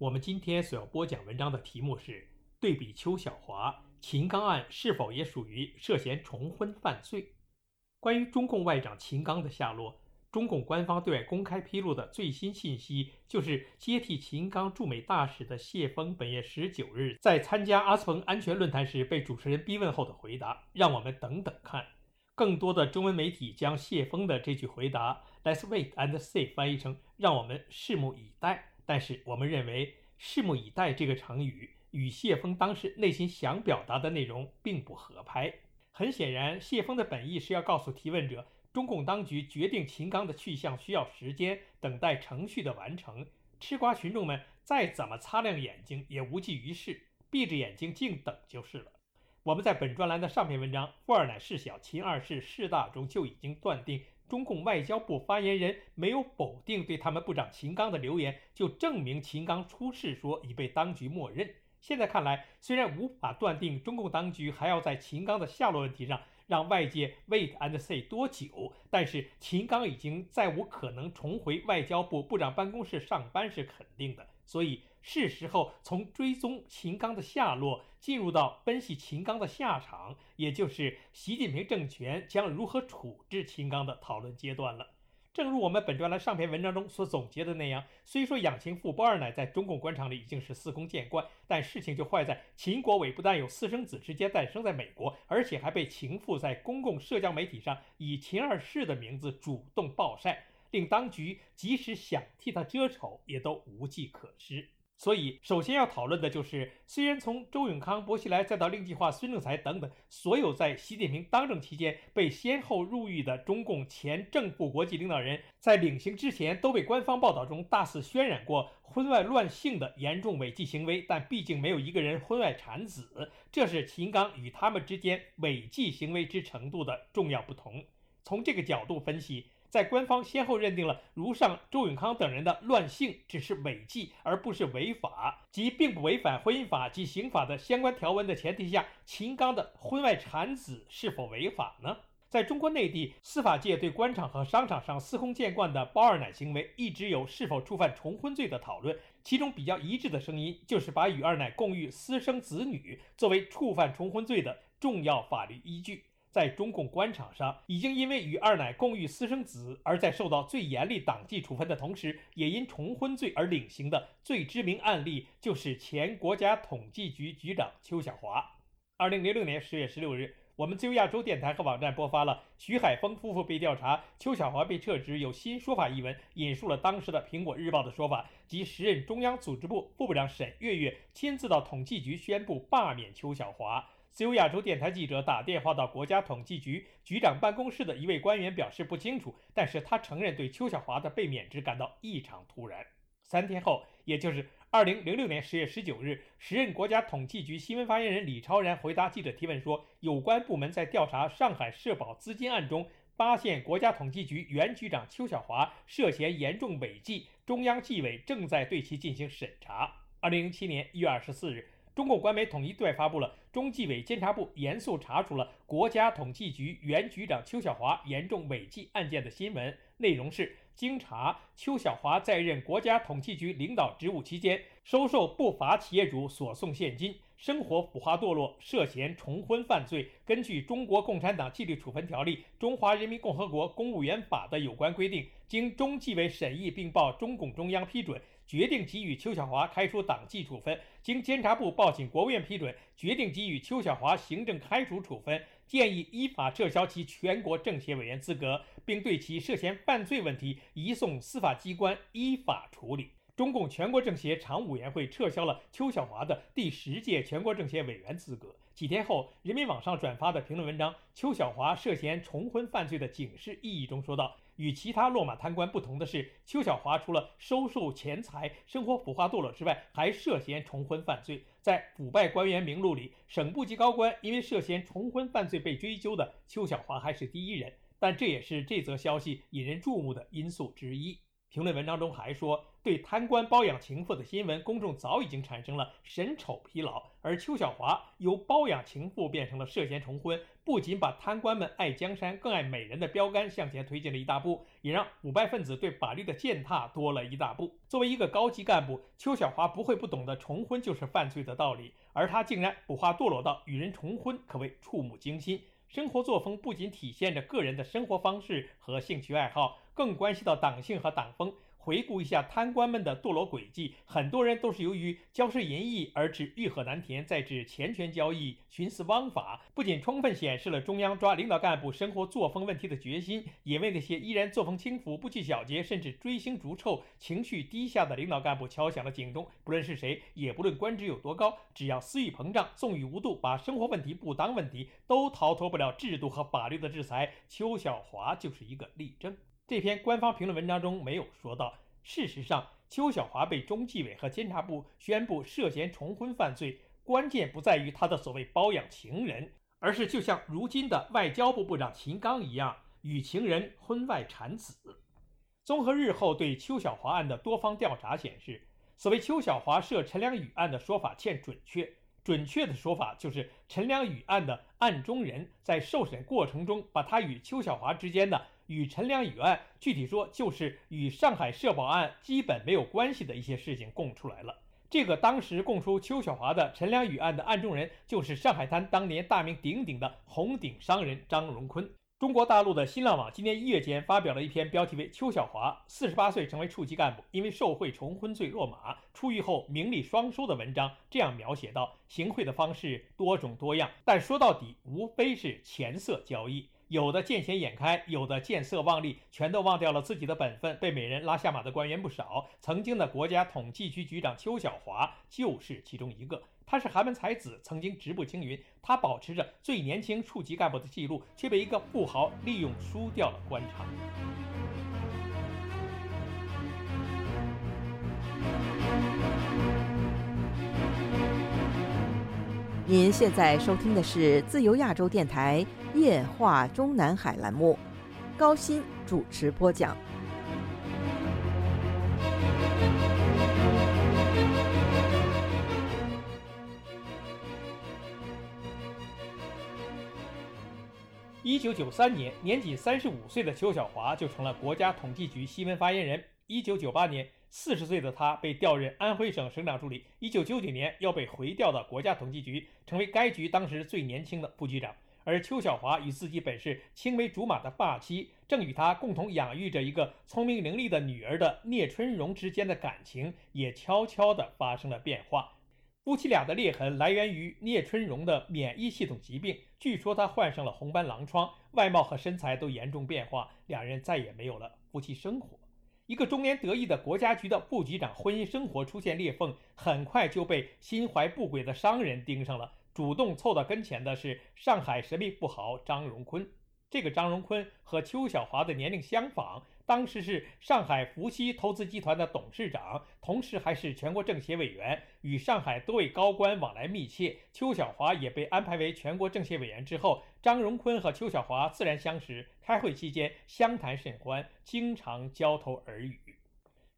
我们今天所要播讲文章的题目是：对比邱小华，秦刚案是否也属于涉嫌重婚犯罪？关于中共外长秦刚的下落，中共官方对外公开披露的最新信息，就是接替秦刚驻美大使的谢峰本月十九日在参加阿斯彭安全论坛时被主持人逼问后的回答。让我们等等看。更多的中文媒体将谢峰的这句回答 “Let's wait and see” 翻译成“让我们拭目以待”。但是我们认为“拭目以待”这个成语与谢峰当时内心想表达的内容并不合拍。很显然，谢峰的本意是要告诉提问者，中共当局决定秦刚的去向需要时间，等待程序的完成。吃瓜群众们再怎么擦亮眼睛也无济于事，闭着眼睛静等就是了。我们在本专栏的上篇文章《富二奶事小，秦二世事大》中就已经断定。中共外交部发言人没有否定对他们部长秦刚的留言，就证明秦刚出事说已被当局默认。现在看来，虽然无法断定中共当局还要在秦刚的下落问题上让外界 wait and see 多久，但是秦刚已经再无可能重回外交部部长办公室上班是肯定的。所以是时候从追踪秦刚的下落，进入到分析秦刚的下场，也就是习近平政权将如何处置秦刚的讨论阶段了。正如我们本专栏上篇文章中所总结的那样，虽说养情妇包二奶在中共官场里已经是司空见惯，但事情就坏在秦国伟不但有私生子直接诞生在美国，而且还被情妇在公共社交媒体上以秦二世的名字主动暴晒。令当局即使想替他遮丑，也都无计可施。所以，首先要讨论的就是，虽然从周永康、薄熙来再到令计划、孙政才等等，所有在习近平当政期间被先后入狱的中共前正副国际领导人，在领刑之前都被官方报道中大肆渲染过婚外乱性的严重违纪行为，但毕竟没有一个人婚外产子，这是秦刚与他们之间违纪行为之程度的重要不同。从这个角度分析。在官方先后认定了如上周永康等人的乱性只是违纪而不是违法，即并不违反婚姻法及刑法的相关条文的前提下，秦刚的婚外产子是否违法呢？在中国内地司法界对官场和商场上司空见惯的包二奶行为，一直有是否触犯重婚罪的讨论。其中比较一致的声音，就是把与二奶共育私生子女作为触犯重婚罪的重要法律依据。在中共官场上，已经因为与二奶共育私生子而在受到最严厉党纪处分的同时，也因重婚罪而领刑的最知名案例，就是前国家统计局局长邱小华。二零零六年十月十六日，我们自由亚洲电台和网站播发了徐海峰夫妇被调查、邱小华被撤职有新说法一文，引述了当时的《苹果日报》的说法，及时任中央组织部副部长沈月月亲自到统计局宣布罢免邱小华。自由亚洲电台记者打电话到国家统计局局长办公室的一位官员表示不清楚，但是他承认对邱小华的被免职感到异常突然。三天后，也就是二零零六年十月十九日，时任国家统计局新闻发言人李超然回答记者提问说，有关部门在调查上海社保资金案中，发现国家统计局原局长邱小华涉嫌严重违纪，中央纪委正在对其进行审查。二零零七年一月二十四日。中共官媒统一对外发布了中纪委监察部严肃查处了国家统计局原局长邱小华严重违纪案件的新闻，内容是：经查，邱小华在任国家统计局领导职务期间，收受不法企业主所送现金，生活腐化堕落，涉嫌重婚犯罪。根据《中国共产党纪律处分条例》《中华人民共和国公务员法》的有关规定，经中纪委审议并报中共中央批准。决定给予邱小华开除党纪处分，经监察部报请国务院批准，决定给予邱小华行政开除处分，建议依法撤销其全国政协委员资格，并对其涉嫌犯罪问题移送司法机关依法处理。中共全国政协常务委员会撤销了邱小华的第十届全国政协委员资格。几天后，人民网上转发的评论文章《邱小华涉嫌重婚犯罪的警示意义》中说道。与其他落马贪官不同的是，邱小华除了收受钱财、生活腐化堕落之外，还涉嫌重婚犯罪。在腐败官员名录里，省部级高官因为涉嫌重婚犯罪被追究的，邱小华还是第一人。但这也是这则消息引人注目的因素之一。评论文章中还说，对贪官包养情妇的新闻，公众早已经产生了审丑疲劳，而邱小华由包养情妇变成了涉嫌重婚，不仅把贪官们爱江山更爱美人的标杆向前推进了一大步，也让腐败分子对法律的践踏多了一大步。作为一个高级干部，邱小华不会不懂得重婚就是犯罪的道理，而他竟然腐化堕落到与人重婚，可谓触目惊心。生活作风不仅体现着个人的生活方式和兴趣爱好。更关系到党性和党风。回顾一下贪官们的堕落轨迹，很多人都是由于骄奢淫逸而至欲壑难填，再至钱权交易、徇私枉法。不仅充分显示了中央抓领导干部生活作风问题的决心，也为那些依然作风轻浮、不拘小节，甚至追星逐臭、情绪低下的领导干部敲响了警钟。不论是谁，也不论官职有多高，只要私欲膨胀、纵欲无度，把生活问题不当问题，都逃脱不了制度和法律的制裁。邱小华就是一个例证。这篇官方评论文章中没有说到，事实上，邱小华被中纪委和监察部宣布涉嫌重婚犯罪，关键不在于他的所谓包养情人，而是就像如今的外交部部长秦刚一样，与情人婚外产子。综合日后对邱小华案的多方调查显示，所谓邱小华涉陈良宇案的说法欠准确，准确的说法就是陈良宇案的案中人在受审过程中把他与邱小华之间的。与陈良宇案，具体说就是与上海社保案基本没有关系的一些事情供出来了。这个当时供出邱小华的陈良宇案的案中人，就是上海滩当年大名鼎鼎的红顶商人张荣坤。中国大陆的新浪网今年一月间发表了一篇标题为《邱小华四十八岁成为处级干部，因为受贿重婚罪落马，出狱后名利双收》的文章，这样描写到：行贿的方式多种多样，但说到底无非是钱色交易。有的见钱眼开，有的见色忘利，全都忘掉了自己的本分，被美人拉下马的官员不少。曾经的国家统计局局长邱小华就是其中一个。他是寒门才子，曾经直步青云。他保持着最年轻处级干部的记录，却被一个富豪利用输掉了官场。您现在收听的是自由亚洲电台。夜话中南海栏目，高鑫主持播讲。一九九三年，年仅三十五岁的邱小华就成了国家统计局新闻发言人。一九九八年，四十岁的他被调任安徽省省长助理。一九九九年，要被回调到国家统计局，成为该局当时最年轻的副局长。而邱小华与自己本是青梅竹马的发妻，正与他共同养育着一个聪明伶俐的女儿的聂春荣之间的感情也悄悄地发生了变化。夫妻俩的裂痕来源于聂春荣的免疫系统疾病，据说他患上了红斑狼疮，外貌和身材都严重变化，两人再也没有了夫妻生活。一个中年得意的国家局的部局长，婚姻生活出现裂缝，很快就被心怀不轨的商人盯上了。主动凑到跟前的是上海神秘富豪张荣坤。这个张荣坤和邱小华的年龄相仿，当时是上海福熙投资集团的董事长，同时还是全国政协委员，与上海多位高官往来密切。邱小华也被安排为全国政协委员之后，张荣坤和邱小华自然相识，开会期间相谈甚欢，经常交头耳语。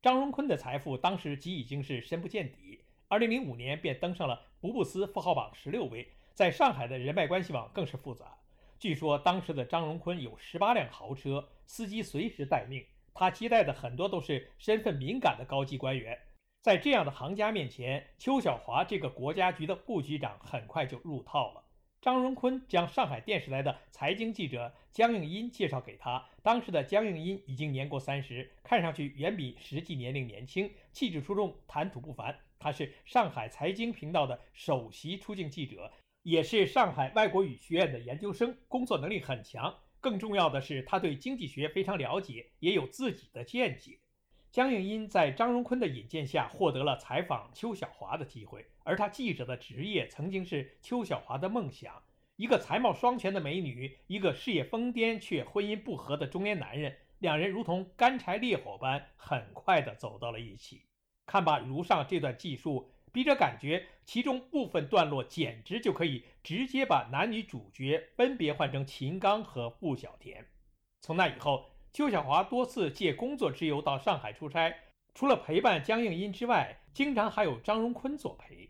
张荣坤的财富当时即已经是深不见底。二零零五年便登上了福布斯富豪榜十六位，在上海的人脉关系网更是复杂。据说当时的张荣坤有十八辆豪车，司机随时待命。他接待的很多都是身份敏感的高级官员。在这样的行家面前，邱小华这个国家局的副局长很快就入套了。张荣坤将上海电视台的财经记者江映殷介绍给他。当时的江映殷已经年过三十，看上去远比实际年龄年轻，气质出众，谈吐不凡。他是上海财经频道的首席出境记者，也是上海外国语学院的研究生，工作能力很强。更重要的是，他对经济学非常了解，也有自己的见解。江映殷在张荣坤的引荐下，获得了采访邱小华的机会。而他记者的职业，曾经是邱小华的梦想。一个才貌双全的美女，一个事业疯癫却婚姻不和的中年男人。两人如同干柴烈火般，很快地走到了一起。看罢如上这段记述，笔者感觉其中部分段落简直就可以直接把男女主角分别换成秦刚和傅小田。从那以后，邱小华多次借工作之由到上海出差，除了陪伴江映音之外，经常还有张荣坤作陪。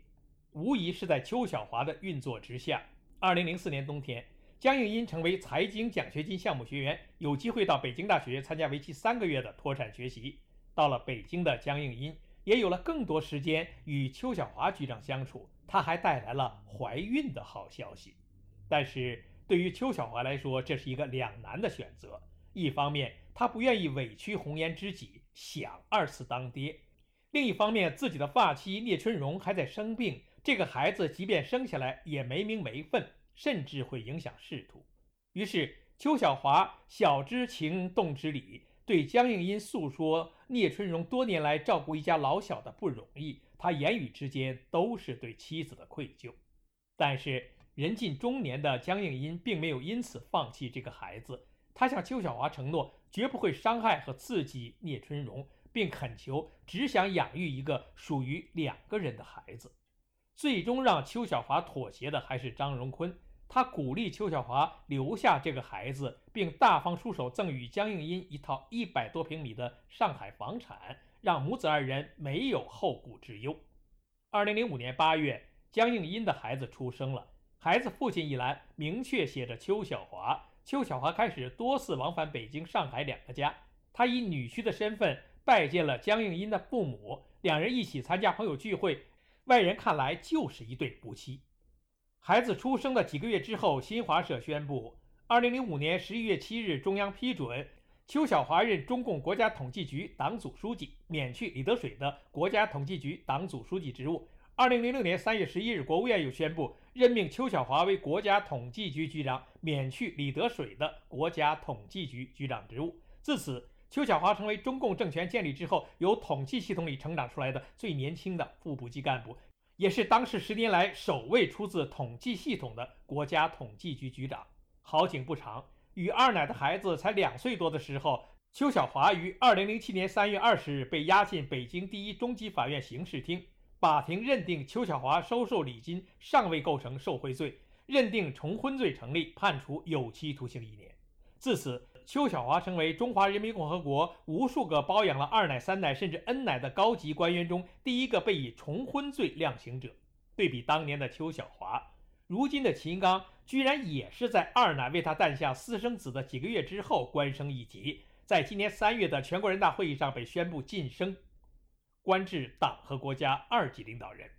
无疑是在邱小华的运作之下。二零零四年冬天。江映音成为财经奖学金项目学员，有机会到北京大学参加为期三个月的脱产学习。到了北京的江映音也有了更多时间与邱小华局长相处，他还带来了怀孕的好消息。但是对于邱小华来说，这是一个两难的选择。一方面，他不愿意委屈红颜知己，想二次当爹；另一方面，自己的发妻聂春荣还在生病，这个孩子即便生下来也没名没分。甚至会影响仕途，于是邱小华晓之情动之理，对江映因诉说聂春荣多年来照顾一家老小的不容易，他言语之间都是对妻子的愧疚。但是人近中年的江映因并没有因此放弃这个孩子，他向邱小华承诺绝不会伤害和刺激聂春荣，并恳求只想养育一个属于两个人的孩子。最终让邱小华妥协的还是张荣坤，他鼓励邱小华留下这个孩子，并大方出手赠与江映音一套一百多平米的上海房产，让母子二人没有后顾之忧。二零零五年八月，江映音的孩子出生了，孩子父亲一栏明确写着邱小华。邱小华开始多次往返北京、上海两个家，他以女婿的身份拜见了江映音的父母，两人一起参加朋友聚会。外人看来就是一对夫妻。孩子出生的几个月之后，新华社宣布，二零零五年十一月七日，中央批准邱小华任中共国家统计局党组书记，免去李德水的国家统计局党组书记职务。二零零六年三月十一日，国务院又宣布任命邱小华为国家统计局局长，免去李德水的国家统计局局长职务。自此。邱小华成为中共政权建立之后由统计系统里成长出来的最年轻的副部级干部，也是当时十年来首位出自统计系统的国家统计局局长。好景不长，与二奶的孩子才两岁多的时候，邱小华于二零零七年三月二十日被押进北京第一中级法院刑事厅，法庭认定邱小华收受礼金尚未构成受贿罪，认定重婚罪成立，判处有期徒刑一年。自此。邱小华成为中华人民共和国无数个包养了二奶、三奶甚至 N 奶的高级官员中第一个被以重婚罪量刑者。对比当年的邱小华，如今的秦刚居然也是在二奶为他诞下私生子的几个月之后官升一级，在今年三月的全国人大会议上被宣布晋升，官至党和国家二级领导人。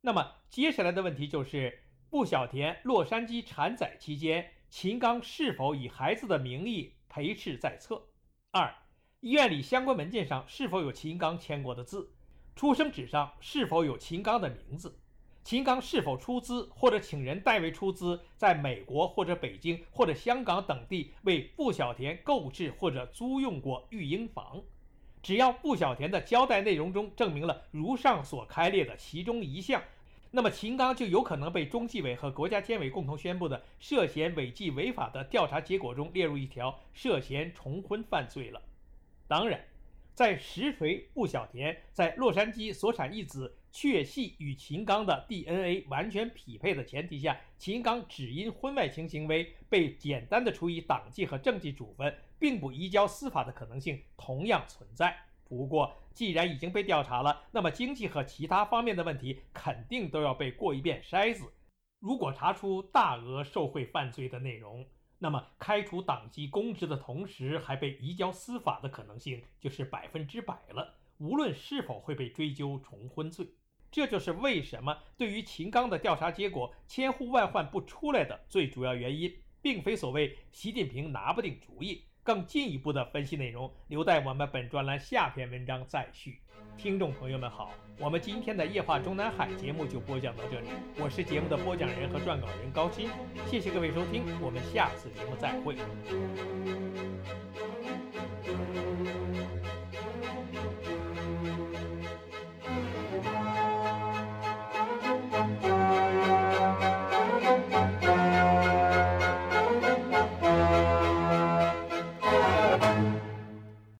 那么接下来的问题就是，布小田洛杉矶产仔期间。秦刚是否以孩子的名义陪侍在侧？二，医院里相关文件上是否有秦刚签过的字？出生纸上是否有秦刚的名字？秦刚是否出资或者请人代为出资，在美国或者北京或者香港等地为布小田购置或者租用过育婴房？只要布小田的交代内容中证明了如上所开列的其中一项。那么秦刚就有可能被中纪委和国家监委共同宣布的涉嫌违纪违法的调查结果中列入一条涉嫌重婚犯罪了。当然，在实锤布小田在洛杉矶所产一子确系与秦刚的 DNA 完全匹配的前提下，秦刚只因婚外情行为被简单的处以党纪和政纪处分，并不移交司法的可能性同样存在。不过，既然已经被调查了，那么经济和其他方面的问题肯定都要被过一遍筛子。如果查出大额受贿犯罪的内容，那么开除党籍公职的同时还被移交司法的可能性就是百分之百了。无论是否会被追究重婚罪，这就是为什么对于秦刚的调查结果千呼万唤不出来的最主要原因，并非所谓习近平拿不定主意。更进一步的分析内容，留待我们本专栏下篇文章再续。听众朋友们好，我们今天的夜话中南海节目就播讲到这里，我是节目的播讲人和撰稿人高鑫，谢谢各位收听，我们下次节目再会。